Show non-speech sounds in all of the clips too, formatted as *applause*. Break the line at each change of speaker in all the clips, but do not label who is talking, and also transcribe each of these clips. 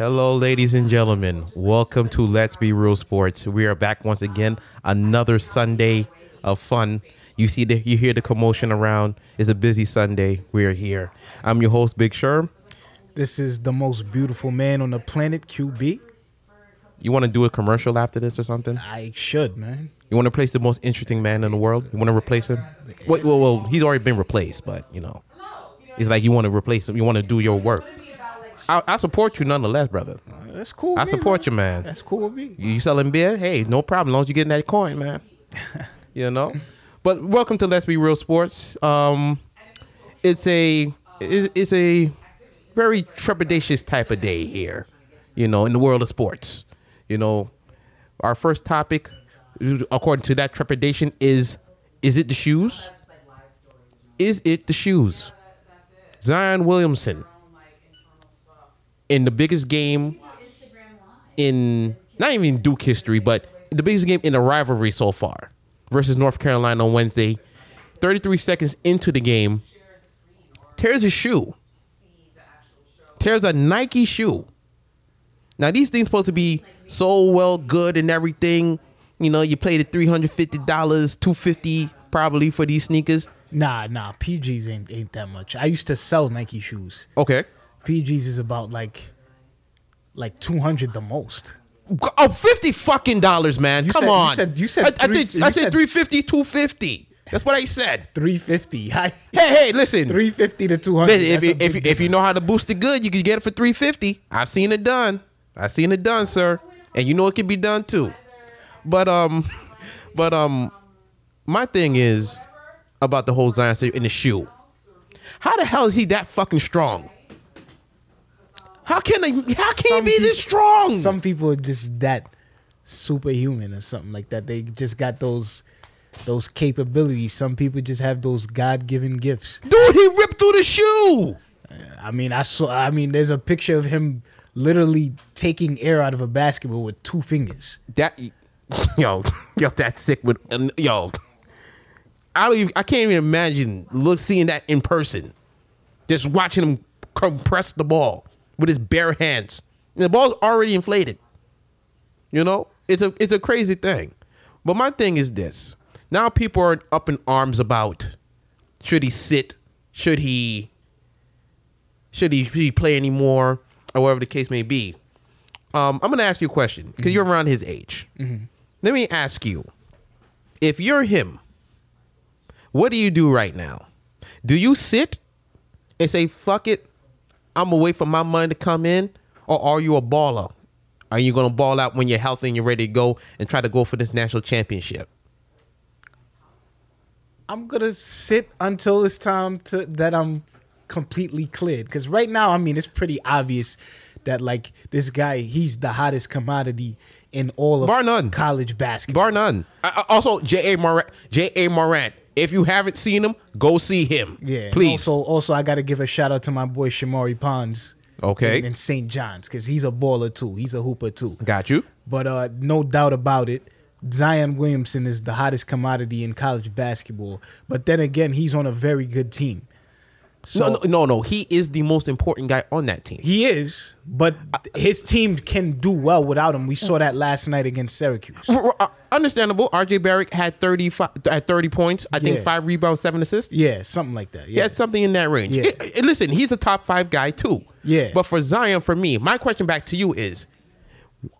Hello, ladies and gentlemen. Welcome to Let's Be Real Sports. We are back once again. Another Sunday of fun. You see the you hear the commotion around. It's a busy Sunday. We are here. I'm your host, Big Sherm.
This is the most beautiful man on the planet, QB.
You want to do a commercial after this or something?
I should, man.
You want to replace the most interesting man in the world? You want to replace him? Well, well, well, he's already been replaced, but you know, it's like you want to replace him. You want to do your work. I, I support you nonetheless, brother.
That's cool.
I
me,
support
man.
you, man.
That's cool with me.
You selling beer? Hey, no problem. As long as you getting that coin, man. *laughs* you know. But welcome to Let's Be Real Sports. Um, it's a it's a very trepidatious type of day here. You know, in the world of sports. You know, our first topic, according to that trepidation, is is it the shoes? Is it the shoes? Zion Williamson in the biggest game in not even Duke history, but the biggest game in the rivalry so far versus North Carolina on Wednesday. 33 seconds into the game, tears a shoe. Tears a Nike shoe. Now these things supposed to be so well good and everything. You know, you paid the $350, 250 probably for these sneakers.
Nah, nah. PGs ain't ain't that much. I used to sell Nike shoes.
Okay.
PGs is about like like two hundred the most.
Oh, 50 fucking dollars, man.
You
Come
said- you
on.
said- you said
I, I
three-
think
you
I said
said-
350, 250. That's what I said.
Three fifty. *laughs*
Hey, hey, listen.
Three fifty to two hundred.
Listen, if, you- if, if you know how to boost it good, you can get it for 350. I've seen it done. I've seen it done, sir. And you know it can be done too. But um but um my thing is about the whole Zion in the shoe. How the hell is he that fucking strong? How can they, how can he be this strong?
Some people are just that superhuman or something like that. They just got those those capabilities. Some people just have those God given gifts.
Dude, he ripped through the shoe.
I mean, I saw. I mean, there's a picture of him literally taking air out of a basketball with two fingers.
That yo, yo, that's sick. With and yo, I don't even. I can't even imagine look seeing that in person. Just watching him compress the ball with his bare hands. And the ball's already inflated. You know, it's a it's a crazy thing. But my thing is this: now people are up in arms about should he sit, should he, should he, should he play anymore, or whatever the case may be. Um, I'm gonna ask you a question because you're around his age. Let me ask you: If you're him, what do you do right now? Do you sit and say "fuck it"? I'm gonna wait for my money to come in, or are you a baller? Are you gonna ball out when you're healthy and you're ready to go and try to go for this national championship?
I'm gonna sit until it's time to that I'm completely cleared. Because right now, I mean, it's pretty obvious that like this guy, he's the hottest commodity in all of
Bar none.
college basketball.
Bar none. I, I- also, J. A. Morant. J. A. Morant. If you haven't seen him, go see him.
Yeah.
please.
Also, also, I got to give a shout out to my boy Shamorie Ponds.
Okay.
In, in St. John's because he's a baller too. He's a hooper too.
Got you.
But uh, no doubt about it, Zion Williamson is the hottest commodity in college basketball. But then again, he's on a very good team. So
no, no, no, no. He is the most important guy on that team.
he is, but his team can do well without him. We saw that last night against Syracuse.
Uh, Understandable. RJ Barrett had 35 had 30 points. I think
Yeah.
five rebounds, seven assists.
Yeah, something like that.
Yeah, something in that range.
Yeah.
It- it- listen, he's a top five guy too.
Yeah.
But for Zion, for me, my question back to you is: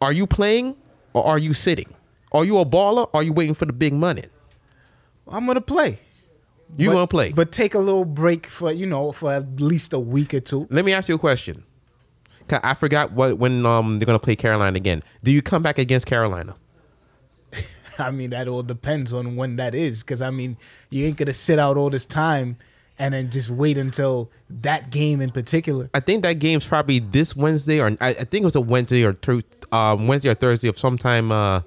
Are you playing or are you sitting? Are you a baller? Or are you waiting for the big money?
I'm gonna play.
You
But-
gonna play?
But take a little break for, you know, for at least a week or two.
Let me ask you a question. I forgot what when um they're gonna play Carolina again. Do you come back against Carolina? *laughs*
I mean, that all depends on when that is. Because I mean, you ain't gonna sit out all this time and then just wait until that game in particular.
I think that game's probably this Wednesday, or I, I think it was a Wednesday or two, um, Wednesday or Thursday of sometime uh,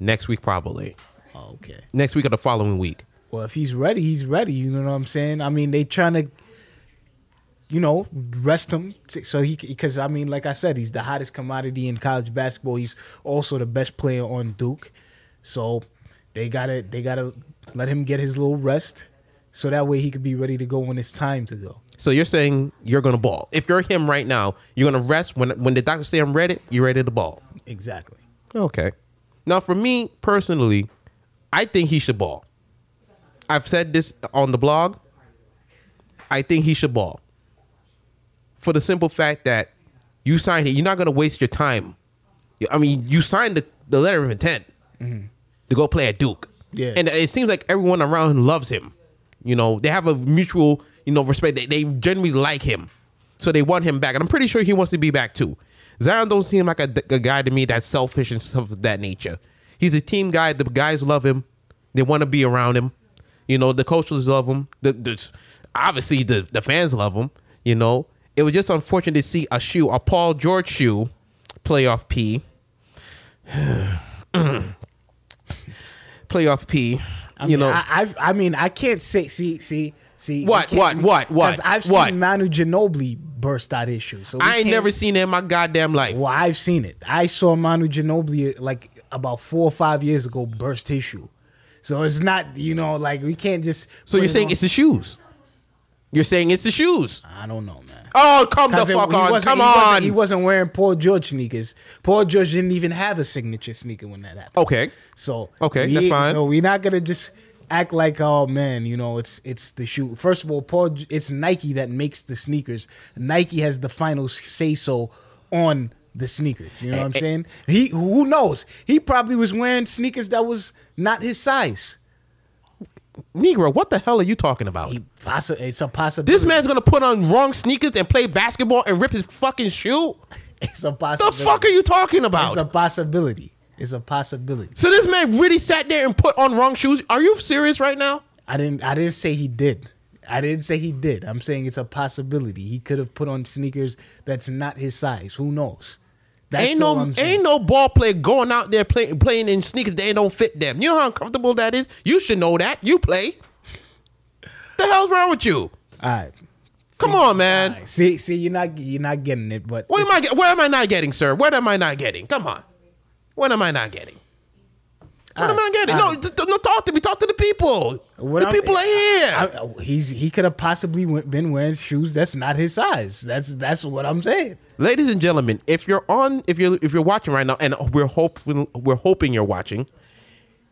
next week, probably
Oh, okay.
next week or the following week.
Well, if he's ready, he's ready. You know what I'm saying? I mean, they trying to, you know, rest him so he because I mean, like I said, he's the hottest commodity in college basketball. He's also the best player on Duke, so they gotta they gotta let him get his little rest, so that way he could be ready to go when it's time to go.
So you're saying you're gonna ball. If you're him right now, you're gonna rest when when the doctors say I'm ready. You're ready to ball.
Exactly.
Okay. Now, for me personally, I think he should ball. I've said this on the blog. I think he should ball. For the simple fact that you signed it, you're not going to waste your time. I mean, you signed the, the letter of intent mm-hmm. to go play at Duke.
Yeah.
And it seems like everyone around him loves him. You know, they have a mutual, you know, respect. They, they generally like him. So they want him back. And I'm pretty sure he wants to be back too. Zion don't seem like a, a guy to me that's selfish and stuff of that nature. He's a team guy. The guys love him. They want to be around him. You know, the coaches love him. The, the obviously the, the fans love him. You know, it was just unfortunate to see a shoe, a Paul George shoe, playoff P. *sighs* playoff P.
I
you
mean,
know,
I, I've, I mean, I can't say. See, see, see.
What, what, what, what,
I've
what?
seen Manu Ginobili burst out issue. So
I ain't never seen it in my goddamn life.
Well, I've seen it. I saw Manu Ginobili like about four or five years ago burst his shoe. So it's not, you know, like we can't just.
So you're
it
saying
on-
it's the shoes? You're saying it's the shoes?
I don't know, man.
Oh, come the fuck
he
on! Come
he wasn't-
on!
He wasn't wearing Paul George sneakers. Paul George didn't even have a signature sneaker when that happened.
okay.
So
Okay,
we-
that's fine.
So we're not gonna just act like oh man, you know, it's it's the shoe. First of all, Paul, it's Nike that makes the sneakers. Nike has the final say so on the sneakers. You know what I'm
Eh, eh.
saying? He who knows? He probably was wearing sneakers that was not his size.
Negro, what the hell are you talking about?
He possi- it's a possibility.
This man's gonna put on wrong sneakers and play basketball and rip his fucking shoe? *laughs*
it's a possibility.
The fuck are you talking about?
It's a possibility. It's a possibility.
so this man really sat there and put on wrong shoes? Are you serious right now?
I didn't. I didn't say he did. I didn't say he did. I'm saying it's a possibility. He could have put on sneakers that's not his size. Who knows? That's
ain't no ain't no ball player going out there playing playing in sneakers that don't fit them. You know how uncomfortable that is? You should know that. You play. The hell's wrong with you?
All right.
Come on, man.
Right. See, see, you're not you're not getting it. But
What am I? What am I not getting, sir? What am I not getting? Come on. What am I not getting? What am I getting? No, no. Talk to me. Talk to the people.
What
the
I'm-
people are here.
I- I- he's he could have possibly went, been wearing shoes that's not his size. That's that's what I'm saying.
Ladies and gentlemen, if you're on, if you're if you're watching right now, and we're hoping we're hoping you're watching,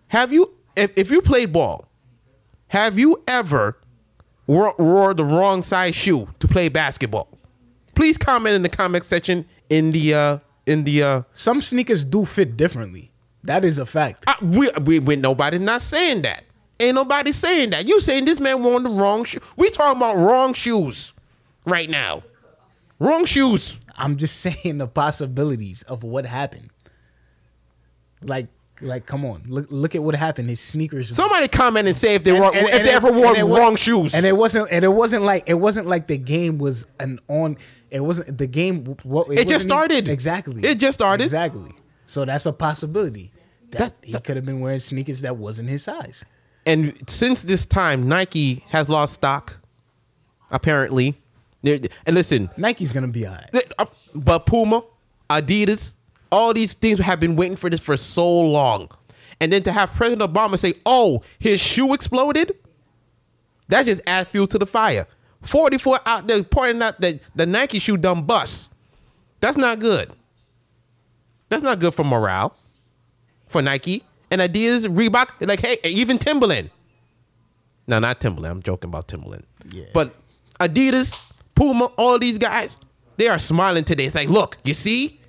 have you if, if you played ball, have you ever wore, wore the wrong size shoe to play basketball? Please comment in the comment section in the uh in the uh
Some sneakers do fit differently. That is a fact.
Uh, we, we, we nobody's not saying that. Ain't nobody saying that. You saying this man wore the wrong shoe. We talking about wrong shoes right now. Wrong shoes.
I'm just *laughs* saying the possibilities of what happened. Like, like, come on, look, look at what happened. His sneakers.
Somebody comment and say if they
And-
wore,
and-
if
and
they
it-
ever wore wrong shoes.
And it wasn't, and it wasn't like it wasn't like the game was an on. It wasn't the game. What
It just
wasn't even-
started.
exactly.
It just started.
exactly. So that's a possibility that,
That-
he could have been wearing sneakers that wasn't his size.
and since this time, Nike has lost stock. Apparently, and listen,
Nike's gonna be alright.
Uh, But Puma, Adidas, all these things have been waiting for this for so long. And then to have President Obama say, oh, his shoe exploded, that just adds fuel to the fire. 44 out there pointing out that the Nike shoe done bust. That's not good. That's not good for morale for Nike. And Adidas, Reebok, they're like, hey, even Timberland. No, not Timberland. I'm joking about Timberland.
Yeah.
But Adidas, Puma, all these guys, they are smiling today. It's like, look, you see?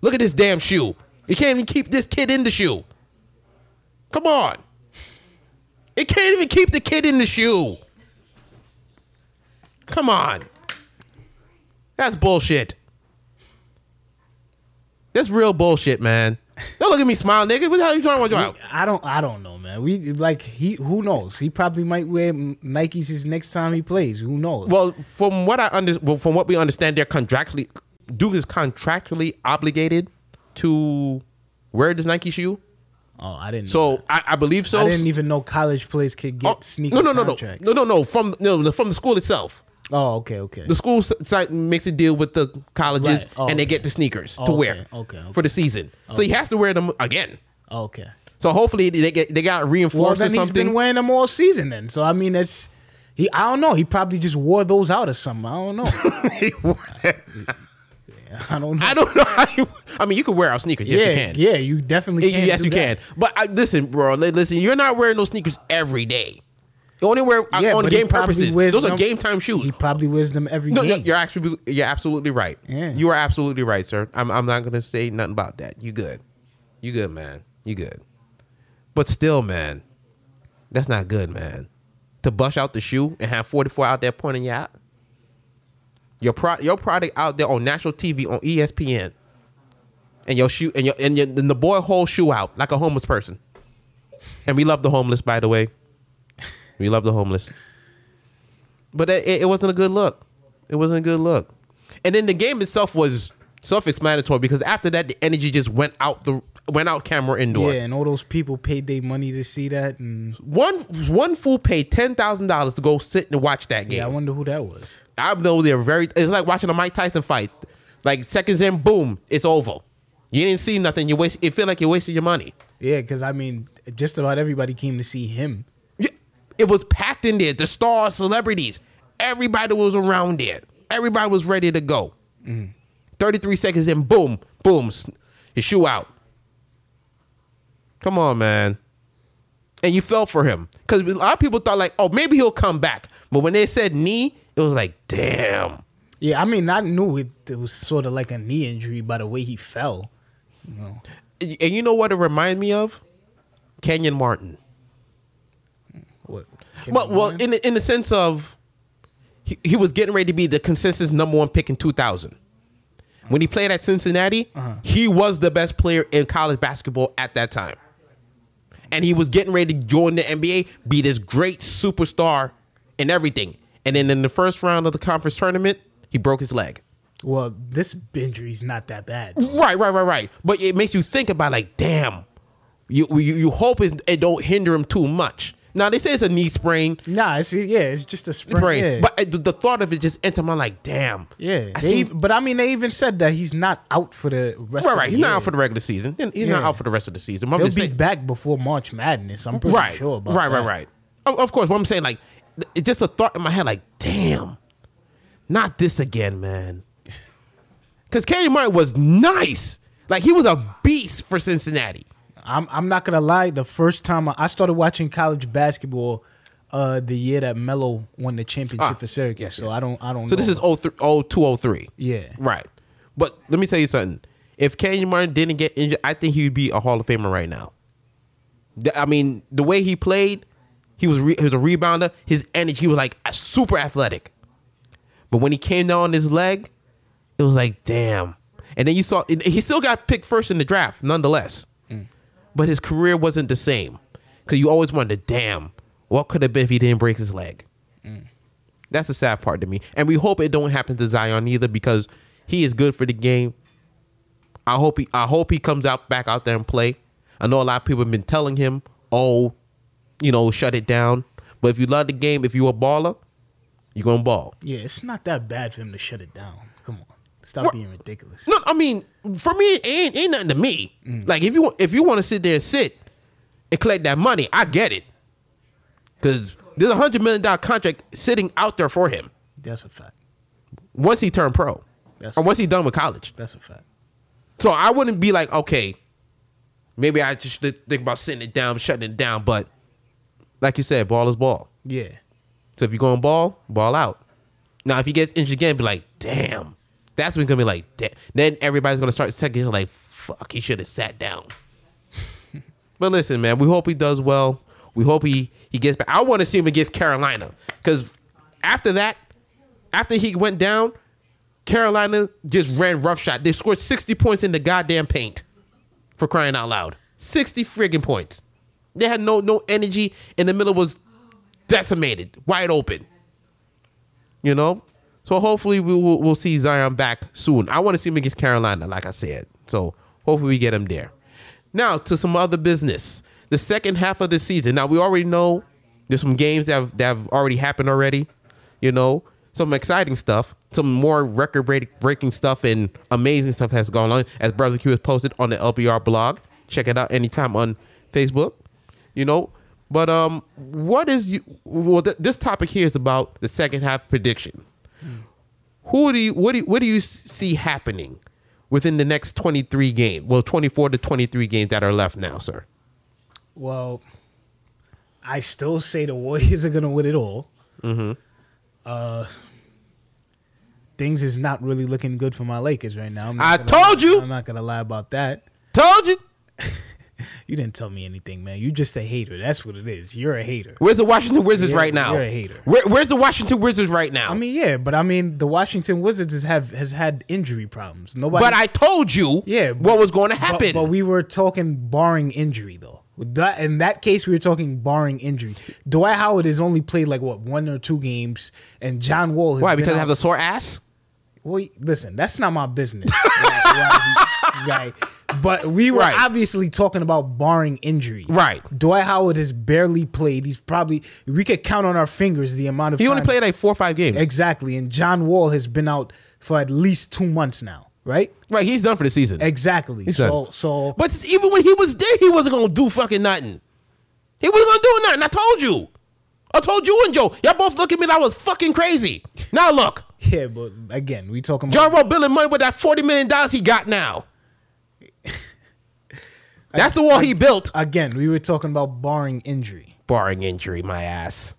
Look at this damn shoe. You can't even keep this kid in the shoe. Come on. It can't even keep the kid in the shoe. Come on. That's bullshit. That's real bullshit, man. Don't look at me smile, nigga. What the hell are you talking about?
I don't. I don't know, man. We like he. Who knows? He probably might wear Nikes his next time he plays. Who knows?
Well, from what I under, well, from what we understand, they're contractually Duke is contractually obligated to wear this Nike shoe.
oh, I didn't. know
So. I, I believe so.
I didn't even know college players could get
Oh,
sneaker
no, no, no, no,
contracts.
no, no, no. From no, no, from the school itself.
Oh, okay, okay.
The school site makes a deal with the colleges,
Right. Oh,
and they
okay.
get the sneakers
Oh,
to wear
okay, okay.
for the season. So he has to wear them again.
okay.
So hopefully they get they got reinforced Well,
then
or
he's been wearing them all season. Then, so I mean, it's He, I don't know. He probably just wore those out or something. I don't know. *laughs*
he wore that.
I don't know.
I don't know. How you, I mean, you can wear out sneakers. Yes,
yeah,
you can.
yeah, you definitely can.
yes, you
that.
can. But I, listen, bro. Listen, you're not wearing those sneakers every day. Only wear
Yeah,
on game purposes. Those are game time shoes.
He probably wears them every
No, no, you're actually you're absolutely right.
Yeah.
You are absolutely right, sir. I'm I'm not gonna say nothing about that. You good. You good, man. You good. But still, man, that's not good, man. To bust out the shoe and have 44 out there pointing you out. Your pro your product out there on national TV on ESPN. And your shoe and your and, your, and the boy whole shoe out like a homeless person. And we love the homeless, by the way. We love the homeless. But it, it wasn't a good look. It wasn't a good look. And then the game itself was self-explanatory because after that the energy just went out the went out camera indoor.
yeah, and all those people paid their money to see that, and
One one fool paid ten thousand dollars to go sit and watch that game.
yeah, I wonder who that was.
I know they're very. It's like watching a Mike Tyson fight. Like seconds in, boom, it's over. You didn't see nothing. You waste. It feel like you wasted your money.
Yeah, because I mean, just about everybody came to see him.
It was packed in there. The stars, celebrities, everybody was around there. Everybody was ready to go. Thirty-three seconds and boom, boom, his shoe out. Come on, man. And you felt for him because a lot of people thought like, oh, maybe he'll come back. But when they said knee, it was like, damn.
Yeah, I mean, I knew it, it was sort of like a knee injury by the way he fell. You know,
And you know what it reminded me of? Kenyon Martin. Well, well, in the, in the sense of he, he was getting ready to be the consensus number one pick in 2000. When he played at Cincinnati, uh-huh. he was the best player in college basketball at that time. And he was getting ready to join the NBA, be this great superstar and everything. And then in the first round of the conference tournament, he broke his leg.
well, this injury's not that bad.
Right, right, right, right. But it makes you think about like, damn, you you, you hope it, it don't hinder him too much. Now they say it's a knee sprain,
Nah, it's yeah, it's just a sprain.
sprain,
Yeah.
but uh, the thought of it just entered my like, damn.
yeah,
I see.
but I mean, they even said that he's not out for the rest.
Right,
of
right. He's not out for the regular season. He- He's not out for the rest of the season. But
He'll be
saying,
back before March Madness. I'm pretty
right,
sure about
right,
that.
right, right. Of, of course, what I'm saying, like, it's just a thought in my head, like, damn, not this again, man. *sighs* Because Kenyon Martin was nice. Like, he was a beast for Cincinnati.
I'm I'm not gonna lie. The first time I, I started watching college basketball, uh, the year that Melo won the championship
Ah,
for Syracuse.
yes,
so
yes.
I don't I don't.
So
know.
this is 03, 0203.
Yeah.
Right. But let me tell you something. If Kenyon Martin didn't get injured, I think he would be a Hall of Famer right now. I mean, the way he played, he was re- he was a rebounder. His energy, he was like a super athletic. But when he came down on his leg, it was like, damn. And then you saw he still got picked first in the draft, nonetheless. But his career wasn't the same because you always wondered, damn, what could have been if he didn't break his leg. Mm. That's the sad part to me. And we hope it don't happen to Zion either because he is good for the game. I hope he I hope he comes out back out there and play. I know a lot of people have been telling him, "Oh, you know, shut it down." But if you love the game, if you're a baller, you're gonna ball.
yeah, it's not that bad for him to shut it down. Stop being ridiculous.
No, I mean, for me, it ain't, ain't nothing to me. Mm. Like if you want- if you want to sit there and sit and collect that money, I get it. Because there's a hundred million dollar contract sitting out there for him
That's a fact.
once he turned pro,
That's-
or once he's done with college.
That's a fact.
So I wouldn't be like, okay, maybe I just think about sitting it down, shutting it down. But like you said, ball is ball.
Yeah,
So if you're going ball, ball out. Now if he gets injured again, be like, damn. That's when gonna be like, damn. Then everybody's gonna start second guessing, like, fuck, he should have sat down. *laughs* but listen, man, we hope he does well. We hope he he gets back. I want to see him against Carolina because after that, after he went down, Carolina just ran rough shot. They scored 60 points in the goddamn paint for crying out loud. 60 friggin' points. They had no no energy. In the middle was decimated, wide open. You know? So hopefully we will we'll see Zion back soon. I want to see him against Carolina, like I said. So hopefully we get him there. Now to some other business. The second half of the season. Now we already know there's some games that have, that have already happened already. You know, some exciting stuff, some more record breaking stuff and amazing stuff has gone on. As Brother Q has posted on the LBR blog. Check it out anytime on Facebook. You know, But um, what is you? Well, th- this topic here is about the second half prediction. Who do you? What do you, what do you see happening within the next twenty three games? Well, twenty four to twenty three games that are left now, sir.
Well, I still say the Warriors are gonna win it all. Mm-hmm. Uh, things is not really looking good for my Lakers right now.
I
gonna-
told you.
I'm not gonna lie about that.
Told you. *laughs* *laughs*
You didn't tell me anything, man. You just a hater. That's what it is. You're a hater.
Where's the Washington Wizards
You're-
right now?
you're a hater.
Where, where's the Washington Wizards right now?
I mean, yeah, but I mean, the Washington Wizards has have has had injury problems. Nobody.
but I told you.
Yeah,
what was going to happen.
But, we were talking barring injury, though. That, in that case, we were talking barring injury. Dwight Howard has only played like what one or two games, and John Wall. Has
Why? Because
out-
have the sore ass.
Well, listen, that's not my business. right, right, right. But we were
Right.
obviously talking about barring injury.
Right.
Dwight Howard has barely played. He's probably we could count on our fingers the amount of
He only played like four or five games.
exactly. And John Wall has been out for at least two months now. Right.
right. He's done for the season.
Exactly.
He's
so
done.
so
But even when he was there, he wasn't gonna do fucking nothing. He wasn't gonna do nothing. I told you. I told you and Joe. Y'all both look at me like I was fucking crazy. Now look,
yeah, but again, we talking about.
John
about
Wall billing money with that forty million dollars he got now. *laughs* That's the wall he built,
again, we were talking about barring injury.
barring injury. My ass,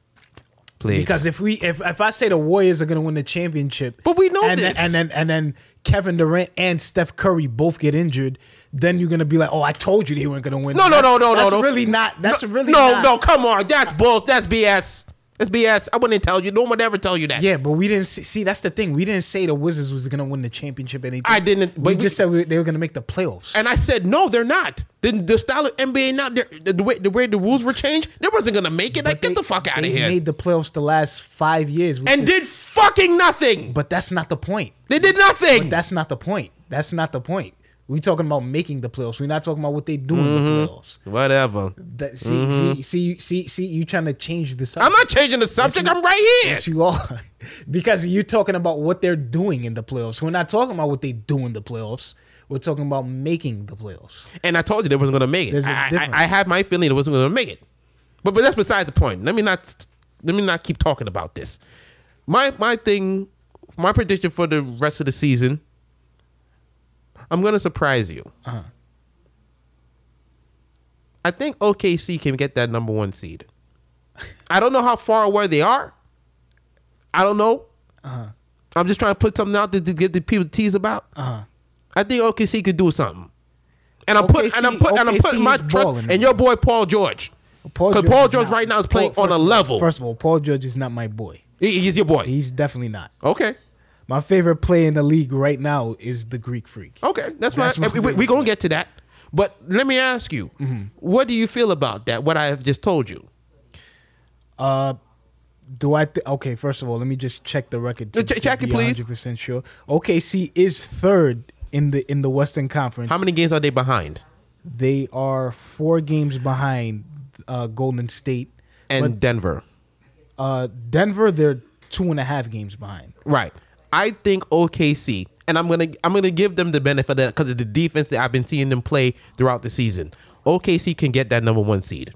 Because if we if if I say the Warriors are gonna win the championship,
But we know
and
this.
Then, and then and then Kevin Durant and Steph Curry both get injured, then you're gonna be like, oh, I told you they weren't gonna win.
no, no, no, no, no,
that's
no.
really not. That's
no,
really
no,
not.
no. Come on, that's bull. That's BS. That's BS. I wouldn't tell you. No one would ever tell you that.
Yeah, but we didn't see, see. That's the thing. We didn't say the Wizards was gonna win the championship. Anything.
I didn't-
We
but we-
just said we, they were gonna make the playoffs.
And I said, no, they're not. The, the style of NBA now, the, the way the way the rules were changed, they wasn't gonna make it. Like,
But
get the fuck out of
they
here.
Made the playoffs the last five years,
and
this-
did fucking nothing.
But that's not the point.
They did nothing.
That's not the point. That's not the point. We talking about making the playoffs. We're not talking about what they do in
Mm-hmm.
the playoffs.
Whatever.
That, see, see, see, see, see, you trying to change the subject.
I'm not changing the subject. I'm right here.
Yes, you are. *laughs* because you're talking about what they're doing in the playoffs. We're not talking about what they do in the playoffs. We're talking about making the playoffs.
And I told you they wasn't gonna make it.
There's a
I, I. I had my feeling it wasn't gonna make it. But but that's beside the point. Let me not let me not keep talking about this. My my thing, my prediction for the rest of the season. I'm gonna surprise you.
Uh-huh.
I think OKC can get that number one seed. I don't know how far away they are. I don't know.
Uh-huh.
I'm just trying to put something out there to get the people to tease about.
Uh-huh.
I think OKC could do something. And I'm putting and I'm putting and I'm putting my trust in your boy Paul George.
Paul
Because Paul George
not-
right now is playing
Paul-
on a
first of all-
level.
First of all, Paul George is not my boy.
He- he's your boy.
He's definitely not.
Okay.
My favorite player in the league right now is the Greek Freak.
Okay. That's,
That's
fine.
my
We, to get to that. But let me ask you,
Mm-hmm.
what do you feel about that? What I have just told you.
Uh, do I? Th- okay, first of all, let me just check the record.
Uh, ch- check it, please.
percent sure. OKC is third in the in the Western Conference.
How many games are they behind?
They are four games behind uh, Golden State
And Denver.
Uh, Denver, they're two and a half games behind.
Right. I think OKC, and I'm gonna I'm gonna give them the benefit of that because of the defense that I've been seeing them play throughout the season. OKC can get that number one seed,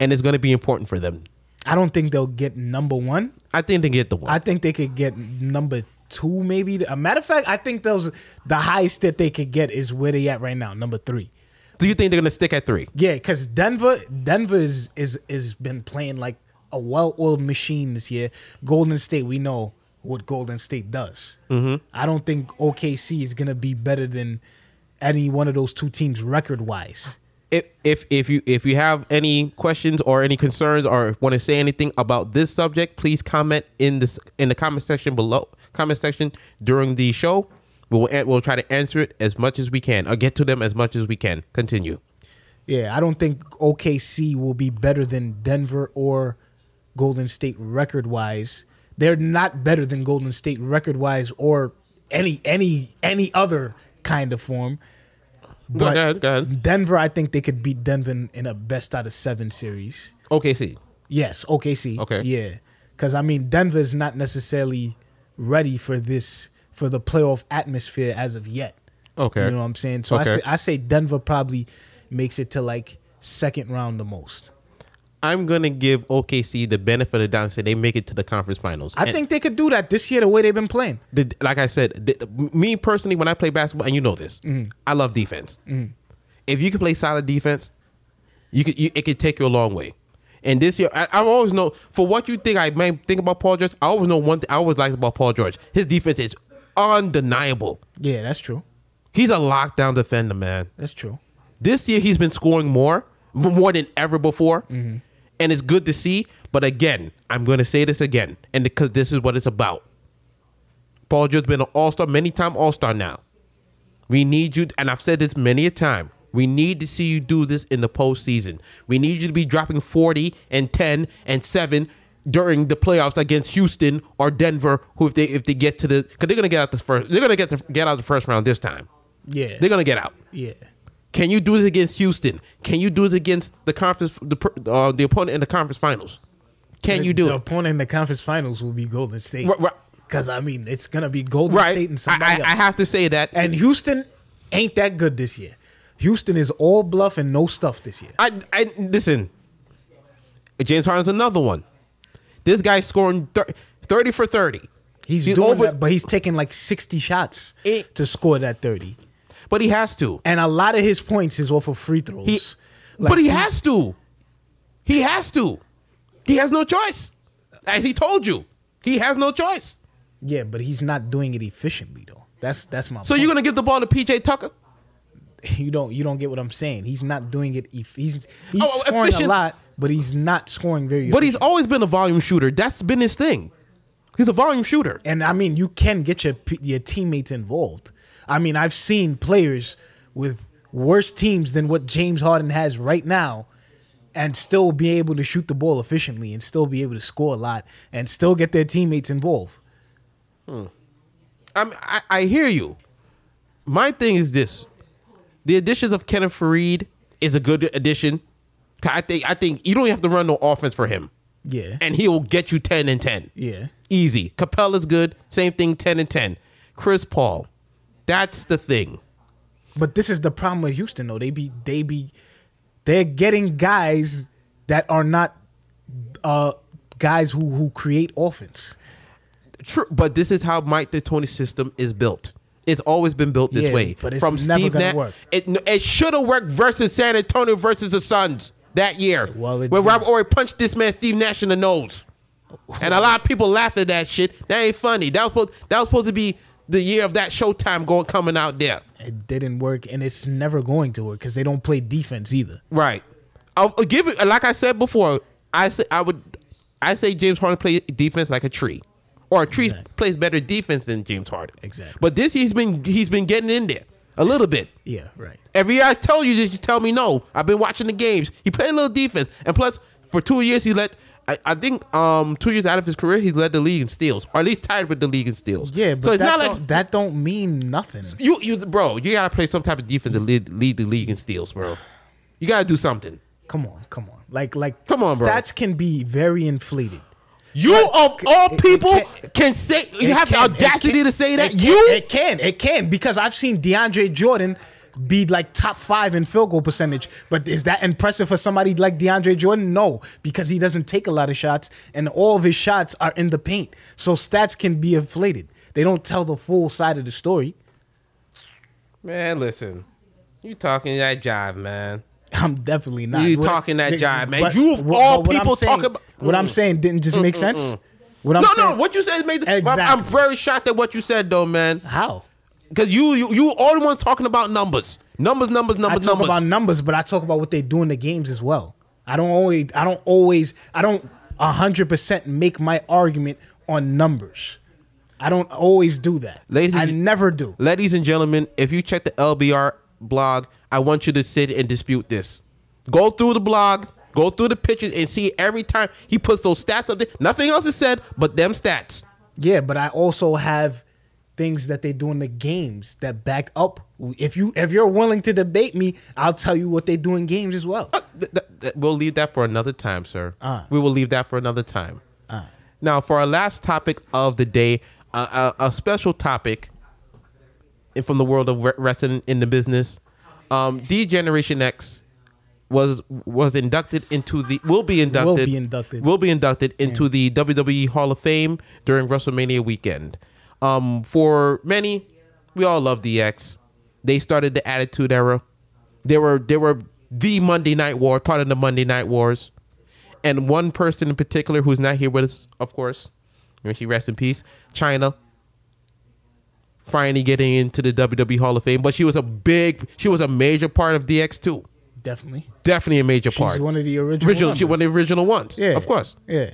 and it's gonna be important for them.
I don't think they'll get number one.
I think they get the one.
I think they could get number two, maybe. A matter of fact, I think those the highest that they could get is where they at right now, number three.
Do you think they're gonna stick at three?
Yeah, because Denver, Denver is is is been playing like a well-oiled machine this year. Golden State, we know what Golden State does. Mm-hmm. I don't think OKC is gonna be better than any one of those two teams record-wise.
If if if you if you have any questions or any concerns or want to say anything about this subject, please comment in this in the comment section below. Comment section during the show. We'll we'll try to answer it as much as we can or get to them as much as we can. Continue.
Yeah, I don't think OKC will be better than Denver or Golden State record-wise. They're not better than Golden State record-wise or any any any other kind of form.
Go ahead, go ahead.
Denver, I think they could beat Denver in, in a best out of seven series.
OKC.
Yes, OKC.
Okay.
Yeah, because I mean Denver is not necessarily ready for this for the playoff atmosphere as of yet.
Okay.
You know what I'm saying? So I say I say Denver probably makes it to like second round the most.
I'm gonna give OKC the benefit of the doubt and say they make it to the conference finals.
I
And
think they could do that this year the way they've been playing.
the, like I said, the, me personally, when I play basketball, and you know this,
Mm-hmm.
I love defense. If you can play solid defense, you could you, it could take you a long way. And this year, I, I always know for what you think I may think about Paul George. I always know one thing I always liked about Paul George. His defense is undeniable.
Yeah, that's true.
He's a lockdown defender, man.
That's true.
This year he's been scoring more, more than ever before, and it's good to see. But again, I'm going to say this again, and because this is what it's about. Paul George's been an All Star, many time All Star now. We need you, and I've said this many a time. We need to see you do this in the postseason. We need you to be dropping 40 and 10 and 7 during the playoffs against Houston or Denver, who if they if they get to the because they're gonna get out this first they're gonna get to get out the first round this time.
Yeah.
They're gonna get out.
yeah.
Can you do this against Houston? Can you do this against the conference, the uh, the opponent in the conference finals? Can you do it?
the
it?
opponent in the conference finals will be Golden State.
Right, right.
Because I mean, it's gonna be Golden
Right.
State and
I,
somebody
I,
else.
I have to say that.
and Houston ain't that good this year. Houston is all bluff and no stuff this year.
I, I listen. James Harden's another one. This guy's scoring thir- thirty for thirty.
He's,
He's
doing
over-
that, but he's taking like sixty shots
It-
to score that thirty,
but he has to.
and a lot of his points is off of free throws.
He,
Like,
but he has to. He has to. He has no choice. As he told you, he has no choice.
Yeah, but he's not doing it efficiently though. That's that's my.
So
point.
you're gonna give the ball to PJ Tucker? *laughs*
you don't you don't get what I'm saying. He's not doing it. He's he's
Oh, oh
scoring
efficient-
a lot, but he's not scoring very.
But he's always been a volume shooter. That's been his thing. He's a volume shooter.
and I mean, you can get your your teammates involved. I mean, I've seen players with worse teams than what James Harden has right now, and still be able to shoot the ball efficiently and still be able to score a lot and still get their teammates involved. Hmm.
I'm, I, I hear you. My thing is this: the additions of Kenneth Faried is a good addition. I think I think you don't have to run no offense for him,
Yeah,
and he'll get you ten and ten.
yeah.
Easy. Capela's good. Same thing, ten and ten. Chris Paul, that's the thing.
But this is the problem with Houston, though. They be they be they're getting guys that are not uh guys who who create offense.
True, but this is how Mike D'Antoni system is built. It's always been built this
Yeah,
way.
but it's
From
never
Steve
gonna
Nash,
work.
it it should have worked versus San Antonio versus the Suns that year.
Well, it
when
didn't.
Robert Horry punched this man Steve Nash in the nose, and a lot of people laughed at that shit. That ain't funny. That was supposed, that was supposed to be the year of that Showtime going coming out there.
It didn't work, and it's never going to work because they don't play defense either.
Right. I'll give it like I said before. I say I would. I say James Harden play defense like a tree, or a tree
Exactly.
plays better defense than James Harden.
Exactly.
But this he's been he's been getting in there a little bit.
Yeah, right.
Every year I tell you this, you tell me no. I've been watching the games. He played a little defense, and plus for two years he led. I, I think um two years out of his career he led the league in steals, or at least tied with the league in steals.
Yeah, but
so it's not like
that don't mean nothing.
you you bro. You gotta play some type of defense to lead, lead the league in steals, bro. You gotta do something.
Come on, come on. Like like
Come on, bro.
stats can be very inflated.
You of all
it
people
can-
can, say you have
can,
the audacity
can,
to say that you
it can it can because I've seen DeAndre Jordan be like top five in field goal percentage. But is that impressive for somebody like DeAndre Jordan? No, because he doesn't take a lot of shots, and all of his shots are in the paint. So stats can be inflated. They don't tell the full side of the story.
man. Listen, you talking that jive, man.
I'm definitely not.
You
What-
talking that jive, man.
but-
You all
but
people
saying-
talk about-
what I'm saying didn't just make sense. What I'm
no,
saying,
no. What you said made. The,
Exactly.
I'm very shocked at what you said, though, man.
how?
Because you, you, you, all the ones talking about numbers, numbers, numbers, numbers, I
talk
numbers.
about numbers, but I talk about what they do in the games as well. I don't always, I don't always, I don't hundred percent make my argument on numbers. I don't always do that.
Ladies
I never do.
Ladies and gentlemen, if you check the LBR blog, I want you to sit and dispute this. Go through the blog, go through the pictures, and see every time he puts those stats up there. Nothing else is said but them stats.
Yeah, but I also have things that they do in the games that back up. If you if you're willing to debate me, I'll tell you what they do in games as well.
Uh, th- th- th- we'll leave that for another time, sir.
Uh.
we will leave that for another time.
Uh.
Now, for our last topic of the day, uh, a, a special topic from the world of wrestling in the business. Um, D Generation X was was inducted into the will be inducted will
be inducted.
will be inducted into the WWE Hall of Fame during WrestleMania weekend. Um, for many, we all love DX. They started the Attitude Era. They were they were the Monday Night War, part of the Monday Night Wars. And one person in particular who's not here with us, of course, may she rest in peace, Chyna. Finally getting into the WWE Hall of Fame, but she was a big, she was a major part of DX too.
Definitely.
Definitely a major
She's
part.
one of the original.
original, she one of the original ones.
Yeah.
of course.
Yeah.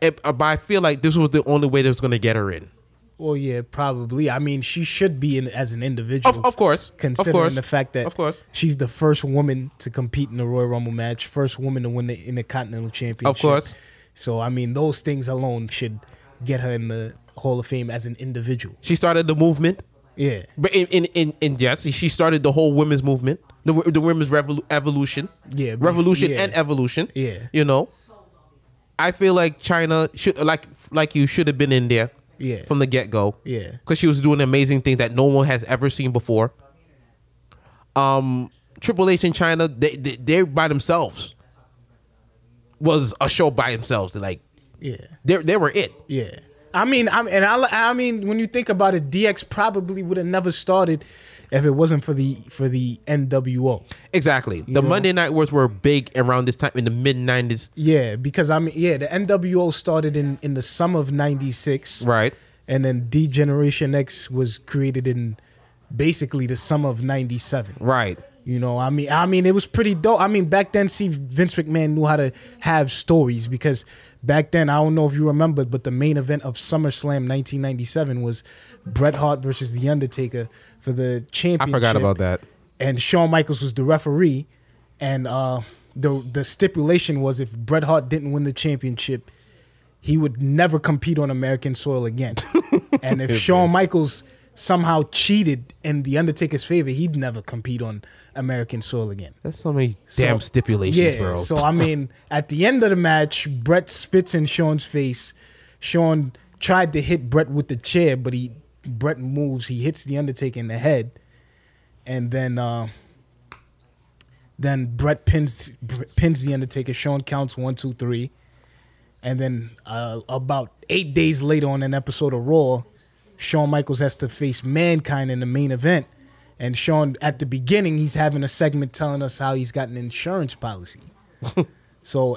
It- uh, but I feel like this was the only way that was going to get her in.
Well, yeah, probably. I mean, she should be in as an individual.
Of, of course,
considering
of course,
the fact that
of course,
she's the first woman to compete in the Royal Rumble match, first woman to win the Intercontinental Championship.
Of course.
So I mean, those things alone should get her in the Hall of Fame as an individual.
she started the movement.
Yeah.
But in in in, in yes, she started the whole women's movement, the the women's revolu- evolution,
Yeah,
revolution
yeah.
and evolution.
Yeah.
you know, I feel like Chyna should like like you should have been in there.
Yeah.
from the get go.
Yeah.
because she was doing amazing things that no one has ever seen before. Um, Triple H in Chyna, they they they're by themselves. Was a show by themselves. They're like
Yeah.
they they were it.
Yeah. I mean, I and I, I mean, when you think about it, DX probably would have never started if it wasn't for the for the NWO.
Exactly. The
know?
Monday Night Wars were big around this time in the mid '90s.
Yeah, because I mean, yeah, the NWO started in in the summer of '96,
Right.
and then D Generation X was created in basically the summer of '97.
Right.
You know, I mean, I mean, it was pretty dope. I mean, back then, see, Vince McMahon knew how to have stories because back then, I don't know if you remember, but the main event of SummerSlam 1997 was Bret Hart versus The Undertaker for the championship.
I forgot about that.
And Shawn Michaels was the referee, and uh, the the stipulation was if Bret Hart didn't win the championship, he would never compete on American soil again. *laughs* and if Shawn Michaels somehow cheated in the Undertaker's favor, he'd never compete on American soil again.
That's so many
So-
damn stipulations,
yeah,
bro.
So I mean, *laughs* at the end of the match, Bret spits in Shawn's face. Shawn tried to hit Bret with the chair, but he Bret moves. He hits the Undertaker in the head, and then uh, then Bret pins pins the Undertaker. Shawn counts one, two, three, and then uh, about eight days later on an episode of Raw, Shawn Michaels has to face Mankind in the main event. And Shawn, at the beginning, he's having a segment telling us how he's got an insurance policy. *laughs* so,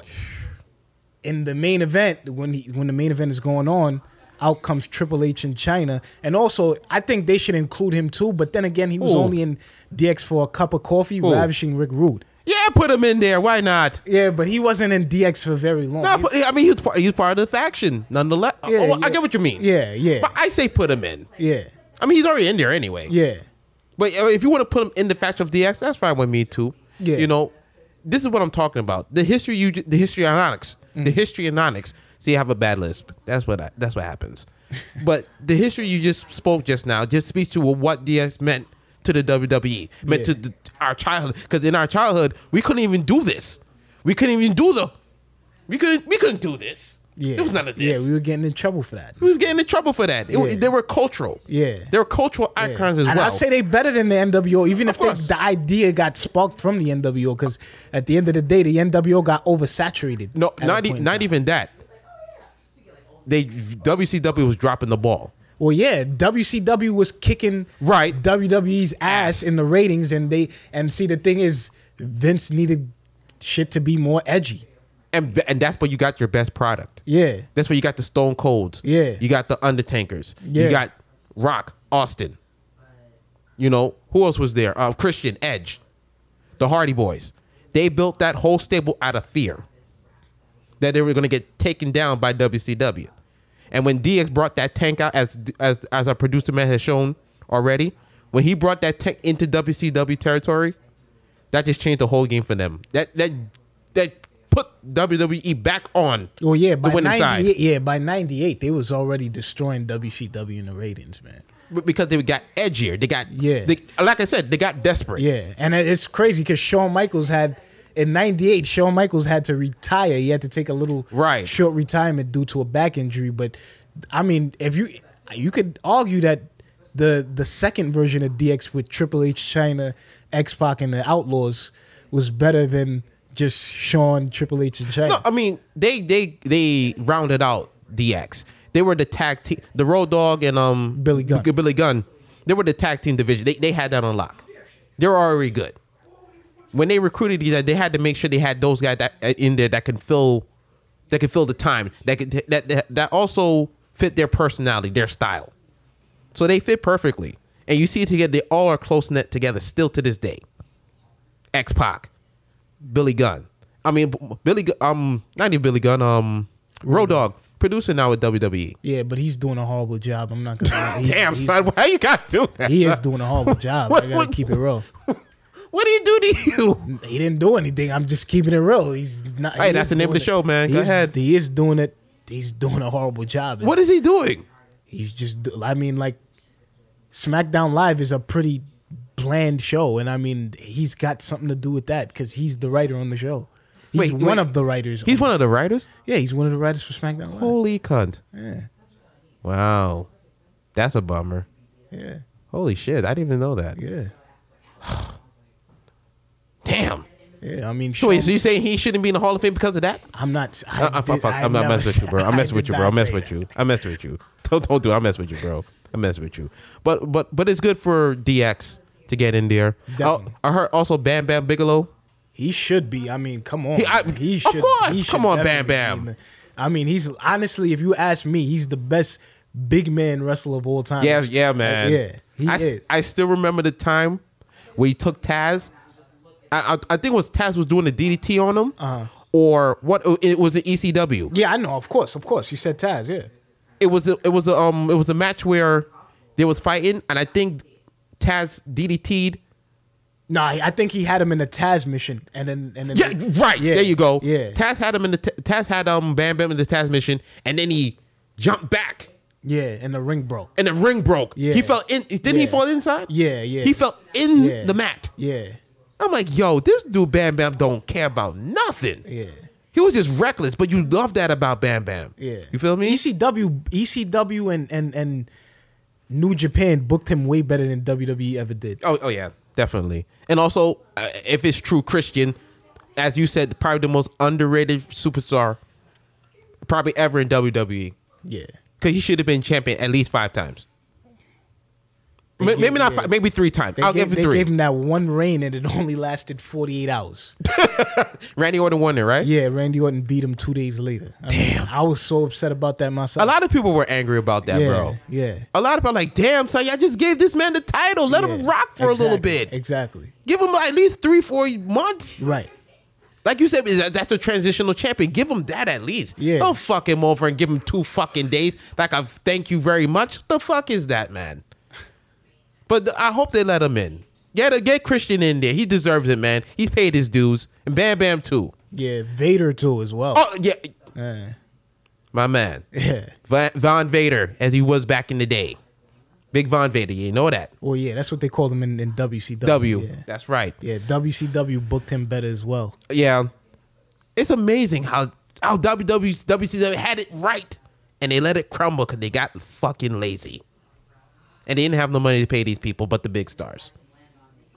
in the main event, when he when the main event is going on, out comes Triple H in Chyna, and also I think they should include him too. But then again, he was
Who?
only in DX for a cup of coffee,
Who?
ravishing Rick Rude.
Yeah, put him in there. Why not?
Yeah, but he wasn't in DX for very long.
No, but, I mean, he was part, he was part of the faction, nonetheless.
Yeah,
oh, I
yeah.
get what you mean.
Yeah, yeah.
But I say put him in.
yeah,
I mean, he's already in there anyway.
yeah,
But if you want to put him in the faction of DX, that's fine with me too.
Yeah.
You know, this is what I'm talking about. The history you, the histrionics,
Mm.
the history histrionics. See, I have a bad lisp. That's what I, that's what happens. *laughs* but the history you just spoke just now just speaks to what DX meant to the WWE, meant
Yeah.
to the, our childhood. Because in our childhood, we couldn't even do this. We couldn't even do the. We couldn't. We couldn't do this.
yeah.
There was none of this.
Yeah, we were getting in trouble for that.
we was getting in trouble for that. It,
Yeah.
They were cultural.
Yeah.
They were cultural icons as
and
well.
I say they better than the NWO, even
Of
if they, the idea got sparked from the NWO. Because at the end of the day, the NWO got oversaturated.
No, not e- not even that. They WCW was dropping the ball.
Well, yeah, WCW was kicking
Right.
WWE's ass in the ratings, and they and see the thing is, Vince needed shit to be more edgy.
And and that's where you got your best product.
Yeah,
That's where you got the Stone Colds.
Yeah.
You got the Undertakers.
Yeah.
You got Rock, Austin. You know, who else was there? Uh, Christian, Edge, the Hardy Boys. They built that whole stable out of fear that they were going to get taken down by WCW. And when DX brought that tank out, as as as our producer man has shown already, when he brought that tank into WCW territory, that just changed the whole game for them. That that that put WWE back on.
Oh, well, yeah. By ninety eight, yeah, by ninety eight, they was already destroying WCW in the ratings, man.
Because they got edgier. They got
Yeah.
They, like I said, they got desperate.
Yeah, and it's crazy because Shawn Michaels had in '98. Shawn Michaels had to retire. He had to take a little
Right.
short retirement due to a back injury. But I mean, if you you could argue that the the second version of DX with Triple H, Chyna, X Pac, and the Outlaws was better than just Shawn, Triple H, and Shane.
No, I mean they they they rounded out DX. They were the tag team, the Road Dog and um
Billy Gunn.
Billy Gunn. They were the tag team division. They they had that on lock. They were already good. When they recruited these, guys, they had to make sure they had those guys that uh, in there that can fill that can fill the time that could that that, that also fit their personality, their style. So they fit perfectly, and you see it together. They all are close knit together still to this day. X Pac, Billy Gunn. I mean, Billy. Um, not even Billy Gunn. Um, Road Dog, producer now with. WWE.
yeah, but he's doing a horrible job. I'm not gonna. *laughs*
Damn,
he's-
son, why you got to do that?
He is doing a horrible *laughs* job.
What-
I gotta
what-
keep it real.
What do you do to you?
He didn't do anything. I'm just keeping it real. He's not.
Hey,
he
that's the name of the show,
it.
man. Go
He's-
ahead.
He is doing it. He's doing a horrible job.
What is he doing?
He's just. do- I mean, like, SmackDown Live is a pretty bland show, and I mean, he's got something to do with that because he's the writer on the show. He's
Wait,
one
wait.
of the writers.
He's
on-
one of the writers.
Yeah, he's one of the writers for SmackDown Live.
Holy cunt!
Yeah,
Wow, that's a bummer.
yeah,
Holy shit! I didn't even know that.
yeah, *sighs* *sighs* *sighs*
Damn.
yeah. I mean,
So wait, so you saying he shouldn't be in the Hall of Fame because of that?
I'm not. I uh, uh,
I, I,
did-
fuck,
I
I'm not
never
messing with you, bro. I'm messing with you, bro. I'm messing with you. I'm messing with you. Don't don't do. it. I'm messing with you, bro. I'm messing with you. But but but it's good for DX to get in there.
Uh, definitely.
I, I heard also Bam Bam Bigelow.
He should be. I mean, come on.
He- I-
He
of
should,
course.
he
Come on, Bam Bam.
be I mean, he's honestly, if you ask me, he's the best big man wrestler of all time.
Yeah, yeah, man.
yeah, he
I,
is.
I still remember the time where he took Taz. I, I, think it was Taz was doing the DDT on him,
Uh-huh.
or what? It was the ECW.
yeah, I know. Of course, of course. You said Taz. Yeah.
It was the, it was a, um it was a match where they was fighting, and I think Taz DDT'd.
Nah, I think he had him in a Tazmission, and then and then
Yeah, right.
Yeah,
There you go.
Yeah,
Taz had him in the Taz had um Bam Bam in the Tazmission, and then he jumped back,
yeah, and the ring broke.
and the ring broke.
Yeah.
He fell in. Didn't he fall inside?
Yeah, yeah.
He fell in
Yeah.
the mat.
Yeah,
I'm like, yo, this dude Bam Bam don't care about nothing.
yeah,
He was just reckless, but you love that about Bam Bam.
yeah.
You feel me?
ECW, ECW, and and and New Japan booked him way better than WWE ever did.
Oh, oh yeah, definitely. And also, uh, if it's true, Christian, as you said, probably the most underrated superstar, probably ever in WWE,
Yeah.
because he should have been champion at least five times.
They gave-
maybe not
yeah.
five, maybe three times. I'll
gave,
give
they
it three.
gave him that one reign and it only lasted 48 hours. *laughs*
Randy Orton won it, right?
Yeah, Randy Orton beat him two days later. I mean,
Damn.
I was so upset about that myself.
A lot of people were angry about that,
yeah,
bro.
Yeah.
A lot of people like, damn, so y'all just gave this man the title. Let him rock for a little bit.
Exactly.
Give him at least three, four months.
Right.
Like you said, that's a transitional champion. Give him that at least.
Yeah.
Don't fuck him over and give him two fucking days. Like I thank you very much. the fuck is that, man? But I hope they let him in. Get get Christian in there. He deserves it, man. He's paid his dues. And Bam Bam too.
Yeah, Vader too as well.
Oh yeah,
Uh,
my man,
yeah.
Va- Von Vader, as he was back in the day. Big Von Vader, you know that.
Well, yeah, that's what they called him in, in WCW.
W.
Yeah.
That's right.
yeah, WCW booked him better as well.
yeah, it's amazing how how WW, WCW had it right, and they let it crumble because they got fucking lazy, and they didn't have no money to pay these people, but the big stars.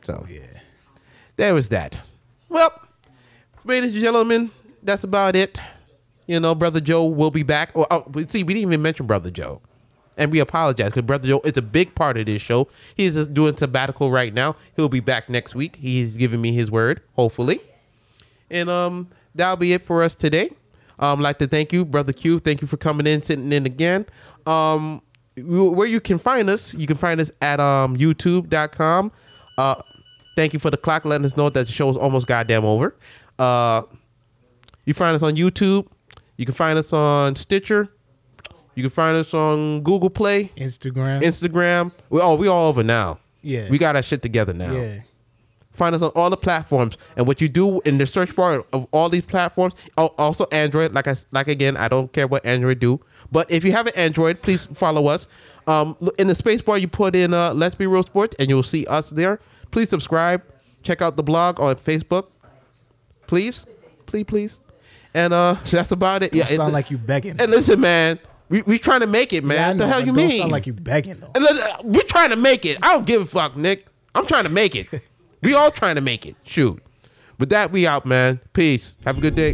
So
Yeah.
there was that. Well, ladies and gentlemen, that's about it. You know, brother Joe will be back. Oh, oh see, we didn't even mention brother Joe, and we apologize because brother Joe is a big part of this show. He's doing sabbatical right now. He'll be back next week. He's giving me his word, hopefully. And um, that'll be it for us today. Um, like to thank you, brother Q. Thank you for coming in, sitting in again. Um, where you can find us, you can find us at um YouTube.com. Uh, thank you for the clock, letting us know that the show is almost goddamn over. Uh, you find us on YouTube. You can find us on Stitcher. You can find us on Google Play,
Instagram.
Instagram. We all we all over now.
Yeah.
we got our shit together now.
yeah.
Find us on all the platforms, and what you do in the search bar of all these platforms, al- also Android. Like I like again, I don't care what Android do, but if you have an Android, please follow us. Um, in the space bar, you put in uh, "Let's Be Real Sports," and you'll see us there. Please subscribe. Check out the blog on Facebook. Please, please, please. And uh, *laughs* that's about it.
You
Yeah,
sound
and-
like you begging.
and listen, man, we we trying to make it, man.
Yeah,
the hell you mean?
Sound like you begging though.
We're trying to make it. I don't give a fuck, Nick. I'm trying to make it. *laughs* We all trying to make it. Shoot. With that, we out, man. Peace. Have a good day.